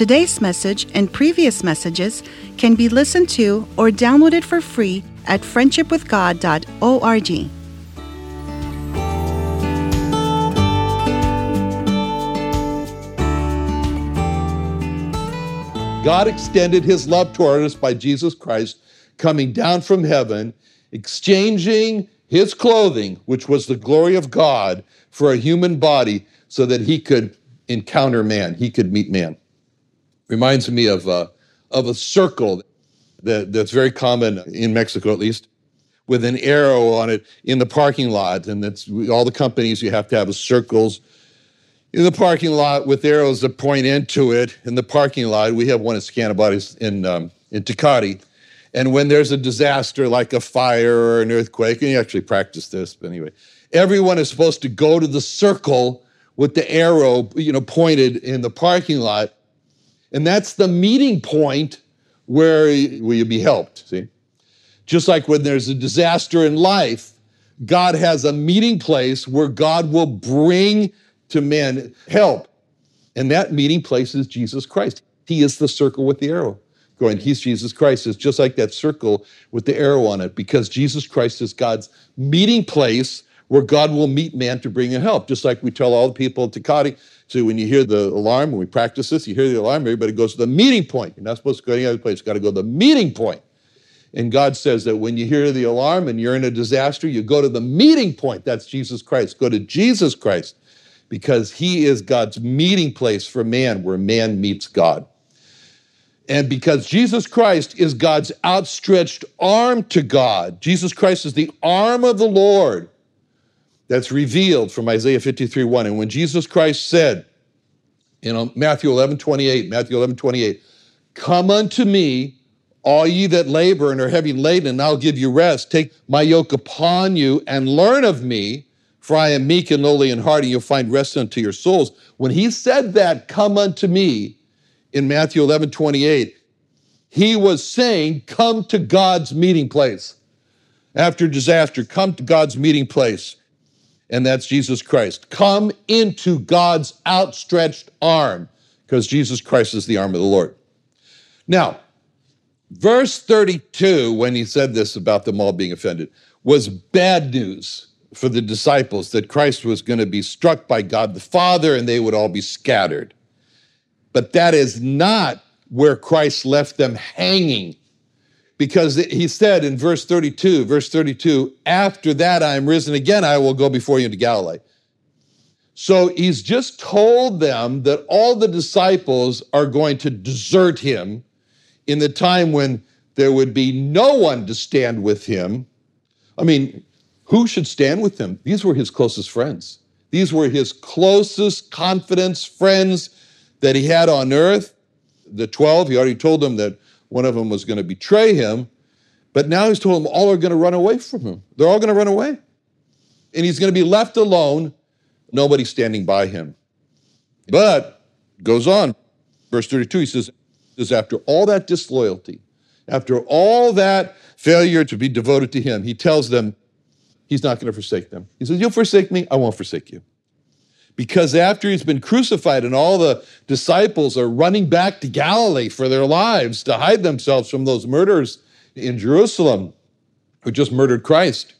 Today's message and previous messages can be listened to or downloaded for free at friendshipwithgod.org. God extended his love toward us by Jesus Christ coming down from heaven, exchanging his clothing, which was the glory of God, for a human body so that he could encounter man, he could meet man. Reminds me of, uh, of a circle that, that's very common in Mexico, at least, with an arrow on it in the parking lot. And that's all the companies, you have to have circles in the parking lot with arrows that point into it. In the parking lot, we have one at Scantibodies in, um, in Tecate. And when there's a disaster like a fire or an earthquake, and you actually practice this, but anyway, everyone is supposed to go to the circle with the arrow, you know, pointed in the parking lot. And that's the meeting point where, where you be helped, see? Just like when there's a disaster in life, God has a meeting place where God will bring to men help. And that meeting place is Jesus Christ. He is the circle with the arrow going, He's Jesus Christ. It's just like that circle with the arrow on it, because Jesus Christ is God's meeting place where God will meet man to bring him help. Just like we tell all the people at Tecate, so when you hear the alarm, when we practice this, you hear the alarm, everybody goes to the meeting point. You're not supposed to go any other place, you've got to go to the meeting point. And God says that when you hear the alarm and you're in a disaster, you go to the meeting point. That's Jesus Christ. Go to Jesus Christ because he is God's meeting place for man, where man meets God. And because Jesus Christ is God's outstretched arm to God, Jesus Christ is the arm of the Lord that's revealed from Isaiah 53 1. And when Jesus Christ said, you uh, know, Matthew 11 28, Matthew 11 28, come unto me, all ye that labor and are heavy laden, and I'll give you rest. Take my yoke upon you and learn of me, for I am meek and lowly in heart, and you'll find rest unto your souls. When he said that, come unto me, in Matthew 11 28, he was saying, Come to God's meeting place. After disaster, come to God's meeting place. And that's Jesus Christ. Come into God's outstretched arm, because Jesus Christ is the arm of the Lord. Now, verse 32, when he said this about them all being offended, was bad news for the disciples that Christ was going to be struck by God the Father and they would all be scattered. But that is not where Christ left them hanging. Because he said in verse 32, verse 32, after that I am risen again, I will go before you into Galilee. So he's just told them that all the disciples are going to desert him in the time when there would be no one to stand with him. I mean, who should stand with him? These were his closest friends. These were his closest confidence friends that he had on earth. The 12, he already told them that one of them was going to betray him, but now he's told them all are going to run away from him. They're all going to run away. And he's going to be left alone, nobody standing by him. But goes on, verse 32, he says, says, after all that disloyalty, after all that failure to be devoted to him, he tells them he's not going to forsake them. He says, You'll forsake me, I won't forsake you. Because after he's been crucified and all the disciples are running back to Galilee for their lives to hide themselves from those murderers in Jerusalem who just murdered Christ,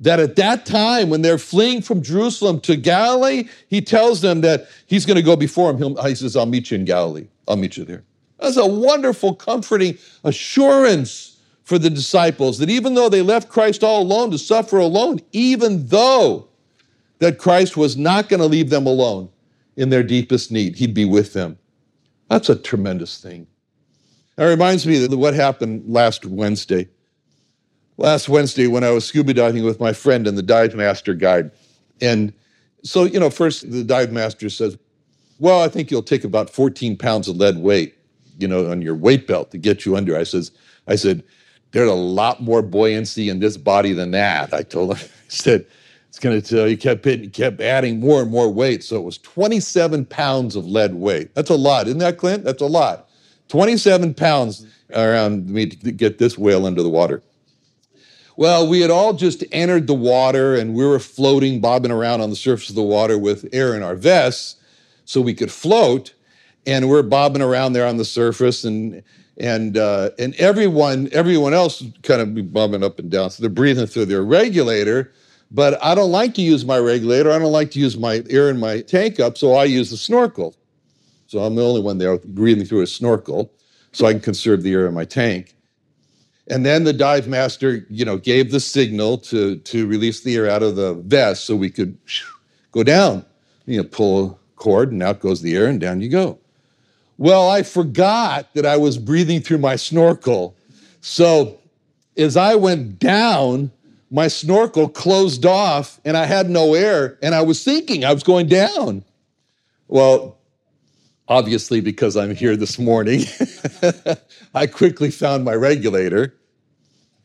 that at that time, when they're fleeing from Jerusalem to Galilee, he tells them that he's going to go before him. He'll, he says, I'll meet you in Galilee. I'll meet you there. That's a wonderful, comforting assurance for the disciples that even though they left Christ all alone to suffer alone, even though that Christ was not going to leave them alone in their deepest need, he'd be with them. That's a tremendous thing. That reminds me of what happened last Wednesday. Last Wednesday, when I was scuba diving with my friend and the dive master guide. And so, you know, first the dive master says, Well, I think you'll take about 14 pounds of lead weight, you know, on your weight belt to get you under. I says, I said, there's a lot more buoyancy in this body than that. I told him, I said, it's going to tell you, kept hitting, kept adding more and more weight. So it was 27 pounds of lead weight. That's a lot, isn't that, Clint? That's a lot. 27 pounds around me to get this whale under the water. Well, we had all just entered the water and we were floating, bobbing around on the surface of the water with air in our vests so we could float. And we're bobbing around there on the surface and and uh, and everyone everyone else kind of be bobbing up and down. So they're breathing through their regulator. But I don't like to use my regulator. I don't like to use my air in my tank up, so I use the snorkel. So I'm the only one there breathing through a snorkel, so I can conserve the air in my tank. And then the dive master, you know, gave the signal to to release the air out of the vest so we could go down. You know, pull a cord, and out goes the air, and down you go. Well, I forgot that I was breathing through my snorkel. So as I went down, my snorkel closed off and I had no air, and I was sinking. I was going down. Well, obviously, because I'm here this morning, I quickly found my regulator.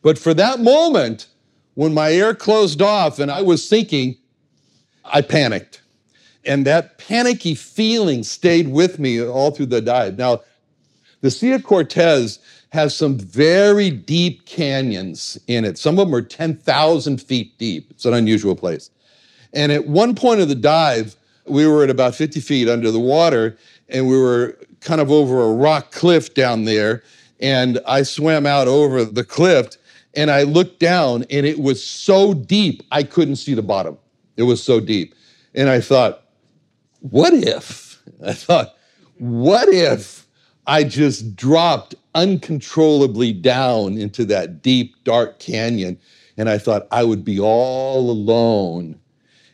But for that moment, when my air closed off and I was sinking, I panicked. And that panicky feeling stayed with me all through the dive. Now, the Sea of Cortez has some very deep canyons in it. Some of them are 10,000 feet deep. It's an unusual place. And at one point of the dive, we were at about 50 feet under the water, and we were kind of over a rock cliff down there. And I swam out over the cliff, and I looked down, and it was so deep, I couldn't see the bottom. It was so deep. And I thought, what if? I thought, what if I just dropped uncontrollably down into that deep, dark canyon? And I thought I would be all alone.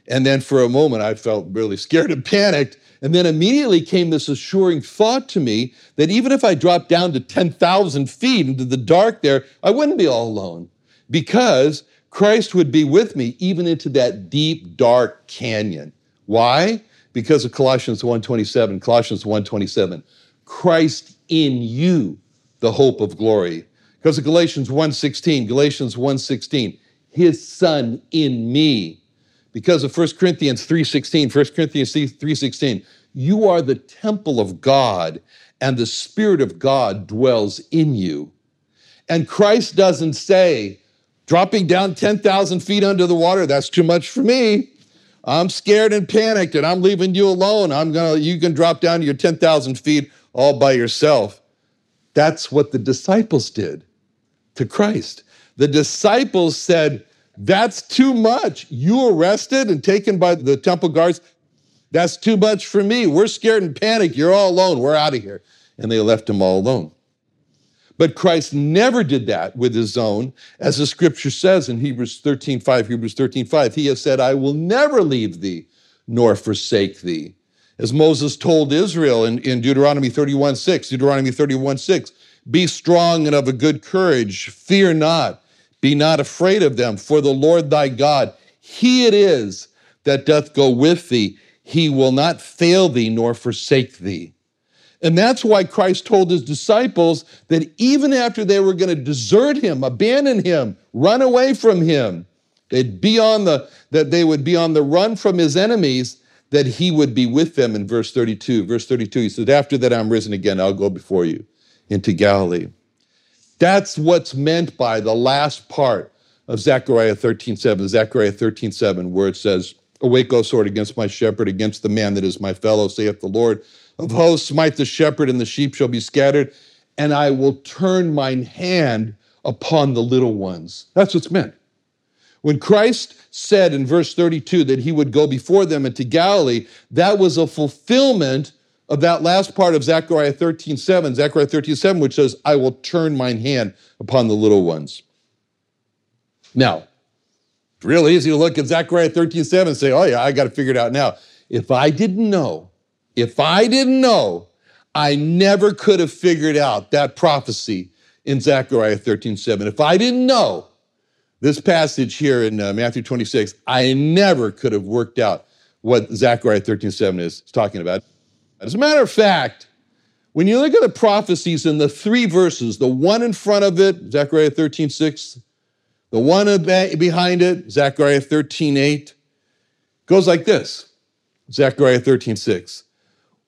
And then for a moment, I felt really scared and panicked. And then immediately came this assuring thought to me that even if I dropped down to 10,000 feet into the dark there, I wouldn't be all alone because Christ would be with me even into that deep, dark canyon. Why? because of Colossians 1:27, Colossians 1:27. Christ in you, the hope of glory. Because of Galatians 1:16, Galatians 1:16, his son in me. Because of 1 Corinthians 3:16, 1 Corinthians 3:16, you are the temple of God and the spirit of God dwells in you. And Christ doesn't say, dropping down 10,000 feet under the water, that's too much for me. I'm scared and panicked and I'm leaving you alone. I'm gonna, you can drop down to your 10,000 feet all by yourself. That's what the disciples did to Christ. The disciples said, That's too much. You arrested and taken by the temple guards. That's too much for me. We're scared and panicked. You're all alone. We're out of here. And they left him all alone. But Christ never did that with his own, as the scripture says in Hebrews 13 5, Hebrews 13 5. He has said, I will never leave thee nor forsake thee. As Moses told Israel in, in Deuteronomy 31 6, Deuteronomy 31 6, be strong and of a good courage, fear not, be not afraid of them, for the Lord thy God, he it is that doth go with thee. He will not fail thee nor forsake thee. And that's why Christ told his disciples that even after they were going to desert him, abandon him, run away from him, they'd be on the that they would be on the run from his enemies, that he would be with them in verse 32. Verse 32, he said, After that I'm risen again, I'll go before you into Galilee. That's what's meant by the last part of Zechariah 13, 7, Zechariah 13, 7, where it says, Awake, O sword, against my shepherd, against the man that is my fellow, saith the Lord of hosts, smite the shepherd, and the sheep shall be scattered, and I will turn mine hand upon the little ones. That's what's meant. When Christ said in verse 32 that he would go before them into Galilee, that was a fulfillment of that last part of Zechariah 13 7, Zechariah 13 7, which says, I will turn mine hand upon the little ones. Now, it's real easy to look at Zechariah 13 7 and say, oh, yeah, I got to figure it out now. If I didn't know, if I didn't know, I never could have figured out that prophecy in Zechariah 13 7. If I didn't know this passage here in uh, Matthew 26, I never could have worked out what Zechariah 13:7 is talking about. As a matter of fact, when you look at the prophecies in the three verses, the one in front of it, Zechariah 13:6, the one behind it, Zechariah 13:8, goes like this Zechariah 13:6.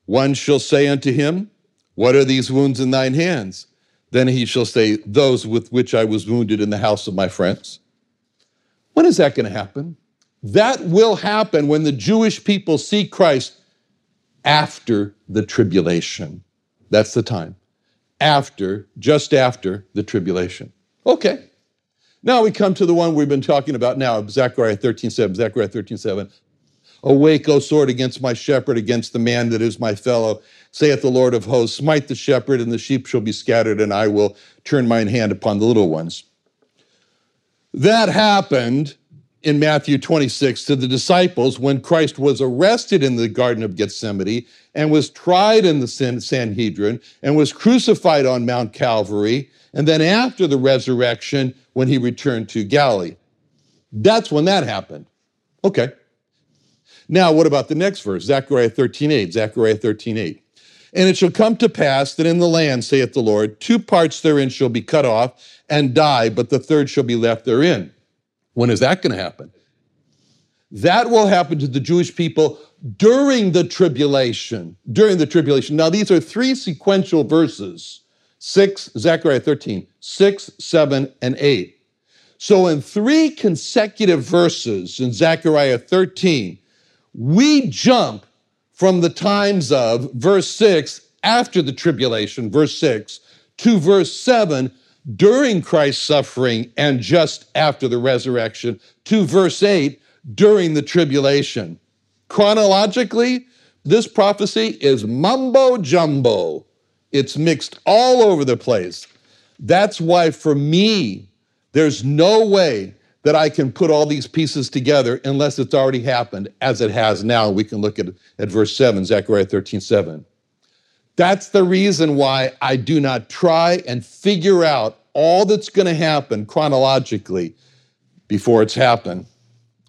One shall say unto him, What are these wounds in thine hands? Then he shall say, Those with which I was wounded in the house of my friends. When is that going to happen? That will happen when the Jewish people see Christ after the tribulation. That's the time. After, just after the tribulation. Okay. Now we come to the one we've been talking about now, Zechariah 13 7. Zechariah 13 7. Awake, O sword, against my shepherd, against the man that is my fellow, saith the Lord of hosts. Smite the shepherd, and the sheep shall be scattered, and I will turn mine hand upon the little ones. That happened in Matthew 26 to the disciples when Christ was arrested in the Garden of Gethsemane and was tried in the Sanhedrin and was crucified on Mount Calvary, and then after the resurrection when he returned to Galilee. That's when that happened. Okay. Now, what about the next verse? Zechariah 13 8. Zechariah 13 8. And it shall come to pass that in the land, saith the Lord, two parts therein shall be cut off and die, but the third shall be left therein. When is that going to happen? That will happen to the Jewish people during the tribulation. During the tribulation. Now, these are three sequential verses 6, Zechariah 13, 6, 7, and 8. So, in three consecutive verses in Zechariah 13, we jump from the times of verse 6 after the tribulation, verse 6, to verse 7 during Christ's suffering and just after the resurrection to verse 8 during the tribulation. Chronologically, this prophecy is mumbo jumbo. It's mixed all over the place. That's why, for me, there's no way that I can put all these pieces together unless it's already happened, as it has now. We can look at, at verse 7, Zechariah 13 7. That's the reason why I do not try and figure out all that's going to happen chronologically before it's happened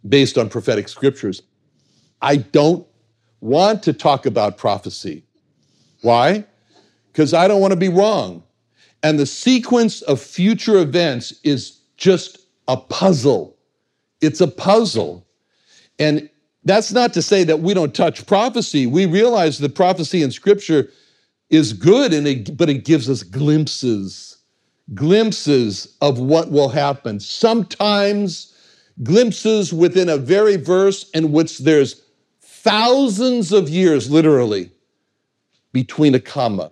based on prophetic scriptures. I don't want to talk about prophecy. Why? Because I don't want to be wrong. And the sequence of future events is just a puzzle. It's a puzzle. And that's not to say that we don't touch prophecy. We realize that prophecy in scripture is good, and it, but it gives us glimpses, glimpses of what will happen. Sometimes glimpses within a very verse in which there's thousands of years, literally, between a comma,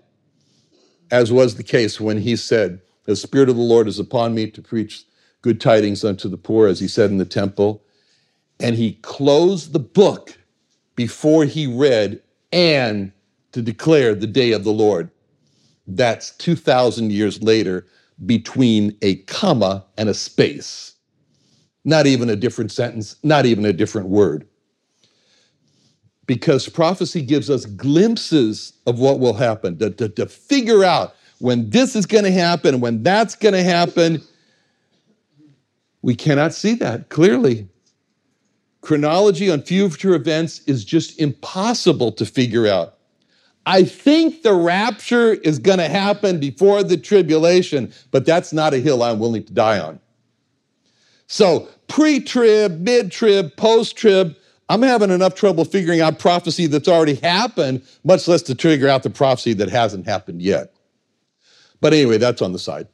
as was the case when he said, The Spirit of the Lord is upon me to preach good tidings unto the poor, as he said in the temple. And he closed the book before he read, and to declare the day of the Lord. That's 2,000 years later between a comma and a space. Not even a different sentence, not even a different word. Because prophecy gives us glimpses of what will happen, to, to, to figure out when this is going to happen, when that's going to happen. We cannot see that clearly. Chronology on future events is just impossible to figure out. I think the rapture is going to happen before the tribulation, but that's not a hill I'm willing to die on. So, pre trib, mid trib, post trib, I'm having enough trouble figuring out prophecy that's already happened, much less to figure out the prophecy that hasn't happened yet. But anyway, that's on the side.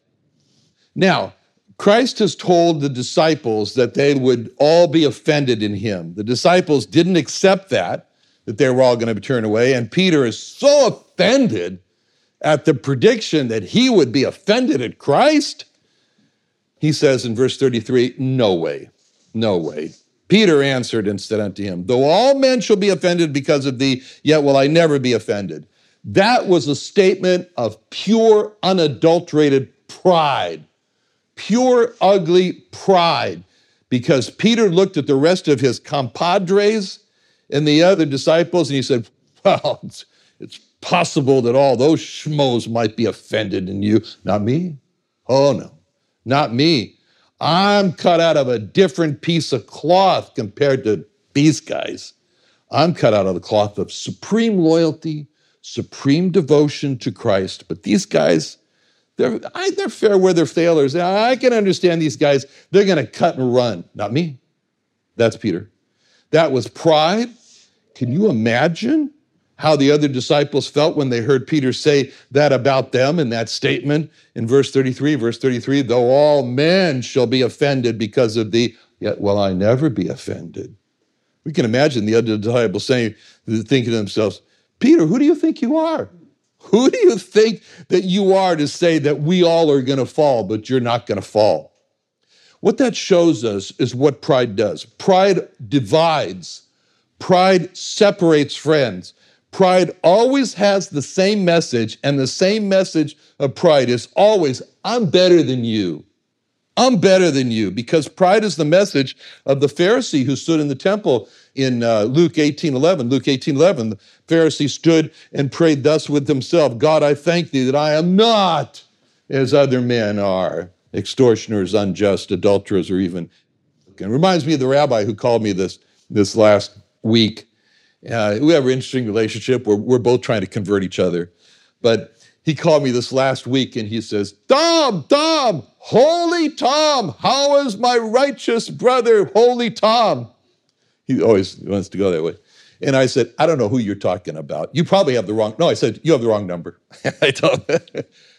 Now, Christ has told the disciples that they would all be offended in him. The disciples didn't accept that that they were all going to turn away. And Peter is so offended at the prediction that he would be offended at Christ. He says in verse 33, No way, no way. Peter answered and said unto him, Though all men shall be offended because of thee, yet will I never be offended. That was a statement of pure, unadulterated pride, pure, ugly pride, because Peter looked at the rest of his compadres and the other disciples and he said, Well, it's, it's possible that all those schmoes might be offended in you. Not me. Oh, no, not me. I'm cut out of a different piece of cloth compared to these guys. I'm cut out of the cloth of supreme loyalty, supreme devotion to Christ. But these guys, they're, I, they're fair weather failures. I can understand these guys. They're going to cut and run. Not me. That's Peter. That was pride. Can you imagine how the other disciples felt when they heard Peter say that about them in that statement in verse 33? Verse 33 though all men shall be offended because of thee, yet will I never be offended. We can imagine the other disciples saying, thinking to themselves, Peter, who do you think you are? Who do you think that you are to say that we all are going to fall, but you're not going to fall? What that shows us is what pride does. Pride divides, pride separates friends. Pride always has the same message, and the same message of pride is always, I'm better than you. I'm better than you because pride is the message of the Pharisee who stood in the temple in uh, Luke 18 11. Luke 18 11, the Pharisee stood and prayed thus with himself God, I thank thee that I am not as other men are, extortioners, unjust, adulterers, or even. It reminds me of the rabbi who called me this, this last week. Uh, we have an interesting relationship. We're, we're both trying to convert each other. But he called me this last week and he says, Tom, Tom, holy Tom, how is my righteous brother, holy Tom? He always wants to go that way. And I said, I don't know who you're talking about. You probably have the wrong. No, I said, you have the wrong number. I told him,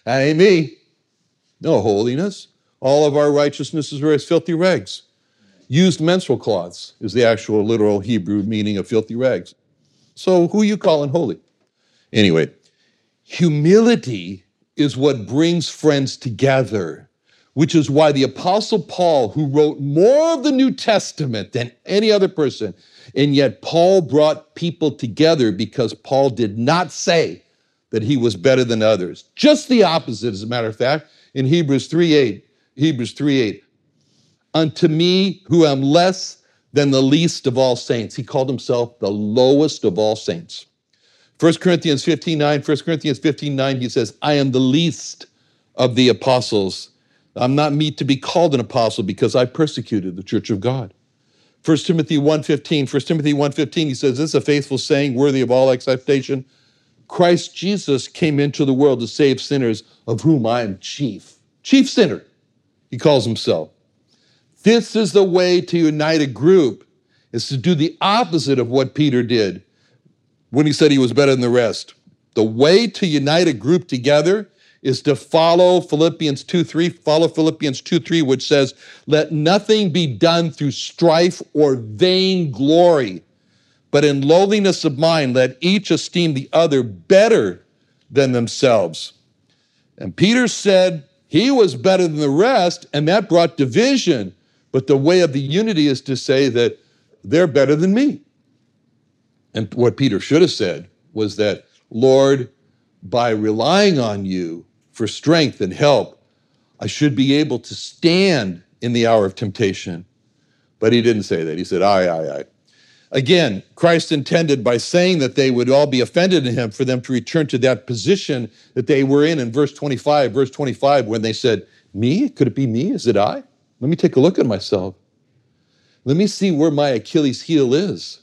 that ain't me. No holiness. All of our righteousness is as filthy rags. Used menstrual cloths is the actual literal Hebrew meaning of filthy rags. So who you calling holy? Anyway, Humility is what brings friends together, which is why the Apostle Paul, who wrote more of the New Testament than any other person, and yet Paul brought people together because Paul did not say that he was better than others. Just the opposite, as a matter of fact, in Hebrews 3 8. Hebrews 3 8. Unto me, who am less than the least of all saints. He called himself the lowest of all saints. 1 Corinthians 15 9, 1 Corinthians 15 9, he says, I am the least of the apostles. I'm not meet to be called an apostle because I persecuted the church of God. 1 Timothy 1.15, 1 Timothy 1.15, he says, this is a faithful saying worthy of all acceptation. Christ Jesus came into the world to save sinners, of whom I am chief. Chief sinner, he calls himself. This is the way to unite a group, is to do the opposite of what Peter did when he said he was better than the rest. The way to unite a group together is to follow Philippians 2 3, follow Philippians 2 3, which says, Let nothing be done through strife or vain glory, but in lowliness of mind, let each esteem the other better than themselves. And Peter said he was better than the rest, and that brought division. But the way of the unity is to say that they're better than me. And what Peter should have said was that, Lord, by relying on you for strength and help, I should be able to stand in the hour of temptation. But he didn't say that. He said, I, I, I. Again, Christ intended by saying that they would all be offended in him for them to return to that position that they were in in verse 25. Verse 25, when they said, Me? Could it be me? Is it I? Let me take a look at myself. Let me see where my Achilles heel is.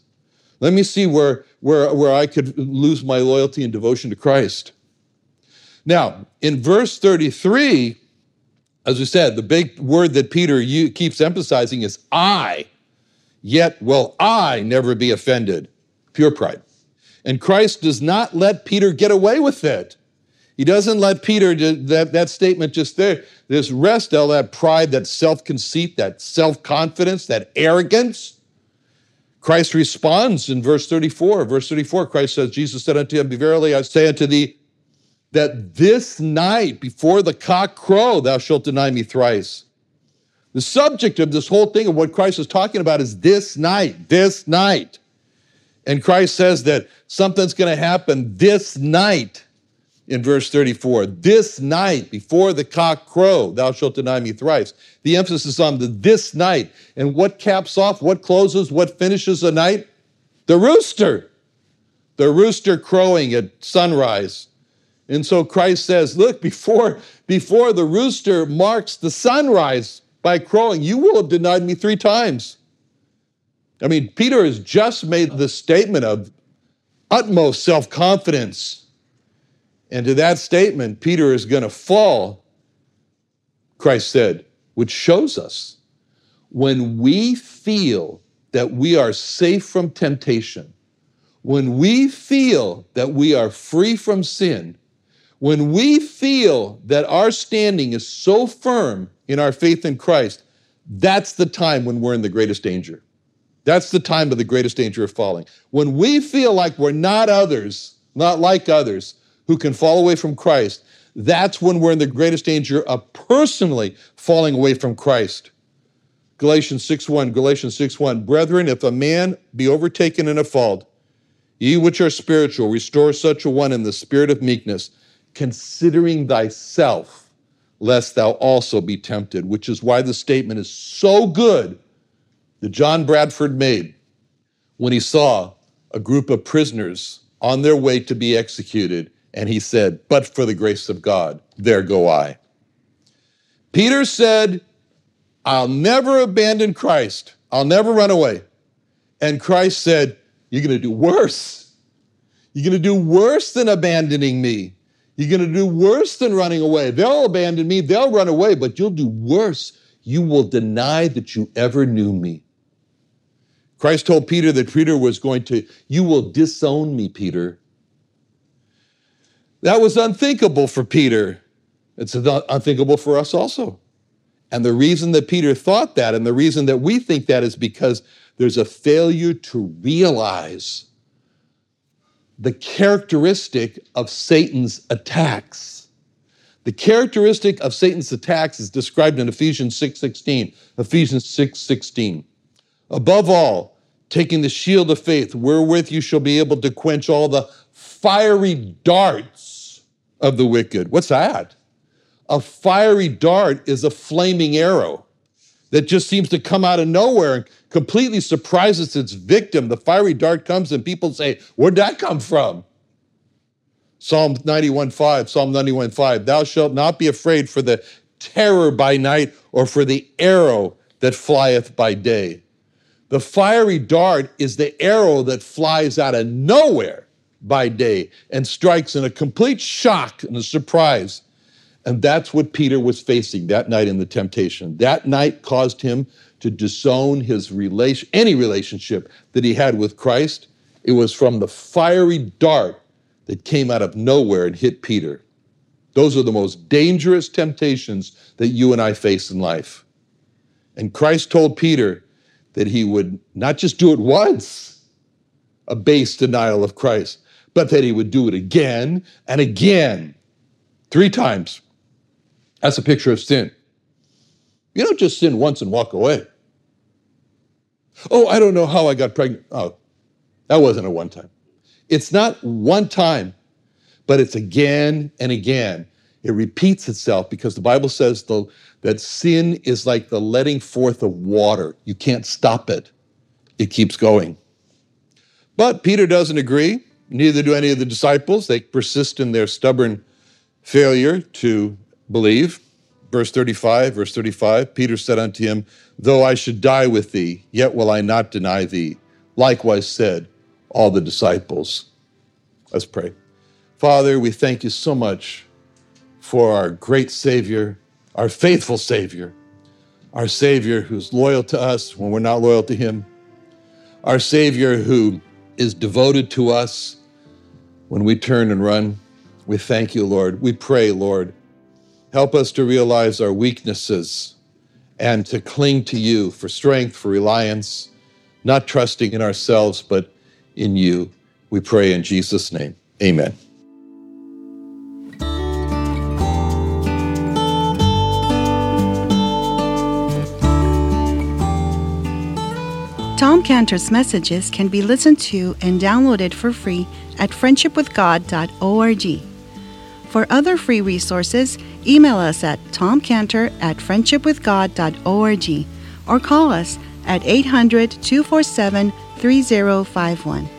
Let me see where, where, where I could lose my loyalty and devotion to Christ. Now, in verse 33, as we said, the big word that Peter keeps emphasizing is I. Yet will I never be offended. Pure pride. And Christ does not let Peter get away with it. He doesn't let Peter, that, that statement just there, this rest, all that pride, that self conceit, that self confidence, that arrogance. Christ responds in verse 34. Verse 34, Christ says, Jesus said unto him, Verily I say unto thee, that this night before the cock crow, thou shalt deny me thrice. The subject of this whole thing of what Christ is talking about is this night, this night. And Christ says that something's going to happen this night in verse 34. This night, before the cock crow, thou shalt deny me thrice. The emphasis on the this night. And what caps off, what closes, what finishes the night? The rooster. The rooster crowing at sunrise. And so Christ says, look, before, before the rooster marks the sunrise by crowing, you will have denied me three times. I mean, Peter has just made the statement of utmost self confidence. And to that statement, Peter is going to fall, Christ said, which shows us when we feel that we are safe from temptation, when we feel that we are free from sin, when we feel that our standing is so firm in our faith in Christ, that's the time when we're in the greatest danger. That's the time of the greatest danger of falling. When we feel like we're not others, not like others, who can fall away from Christ, that's when we're in the greatest danger of personally falling away from Christ. Galatians 6:1, Galatians 6:1, Brethren, if a man be overtaken in a fault, ye which are spiritual, restore such a one in the spirit of meekness, considering thyself, lest thou also be tempted, which is why the statement is so good that John Bradford made when he saw a group of prisoners on their way to be executed, and he said, But for the grace of God, there go I. Peter said, I'll never abandon Christ, I'll never run away. And Christ said, You're going to do worse. You're going to do worse than abandoning me. You're going to do worse than running away. They'll abandon me, they'll run away, but you'll do worse. You will deny that you ever knew me. Christ told Peter that Peter was going to, You will disown me, Peter. That was unthinkable for Peter. It's unthinkable for us also. And the reason that Peter thought that, and the reason that we think that, is because there's a failure to realize the characteristic of Satan's attacks. The characteristic of Satan's attacks is described in Ephesians 6:16. Ephesians 6:16. Above all, taking the shield of faith, wherewith you shall be able to quench all the fiery darts of the wicked. What's that? A fiery dart is a flaming arrow that just seems to come out of nowhere and completely surprises its victim. The fiery dart comes and people say, Where'd that come from? Psalm 91:5, Psalm 91:5, Thou shalt not be afraid for the terror by night or for the arrow that flieth by day. The fiery dart is the arrow that flies out of nowhere by day and strikes in a complete shock and a surprise. And that's what Peter was facing that night in the temptation. That night caused him to disown his relation, any relationship that he had with Christ. It was from the fiery dart that came out of nowhere and hit Peter. Those are the most dangerous temptations that you and I face in life. And Christ told Peter, that he would not just do it once, a base denial of Christ, but that he would do it again and again, three times. That's a picture of sin. You don't just sin once and walk away. Oh, I don't know how I got pregnant. Oh, that wasn't a one time. It's not one time, but it's again and again. It repeats itself because the Bible says the, that sin is like the letting forth of water. You can't stop it, it keeps going. But Peter doesn't agree. Neither do any of the disciples. They persist in their stubborn failure to believe. Verse 35, verse 35 Peter said unto him, Though I should die with thee, yet will I not deny thee. Likewise said all the disciples. Let's pray. Father, we thank you so much for our great Savior, our faithful Savior, our Savior who's loyal to us when we're not loyal to Him, our Savior who is devoted to us when we turn and run. We thank you, Lord. We pray, Lord, help us to realize our weaknesses and to cling to you for strength, for reliance, not trusting in ourselves, but in you. We pray in Jesus' name. Amen. Tom Cantor's messages can be listened to and downloaded for free at friendshipwithgod.org. For other free resources, email us at tomcantor at friendshipwithgod.org or call us at 800 247 3051.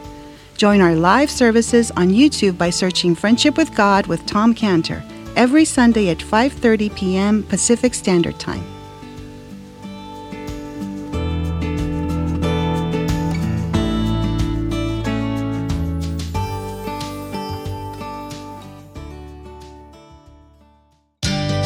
Join our live services on YouTube by searching Friendship with God with Tom Cantor every Sunday at 5:30 p.m. Pacific Standard Time.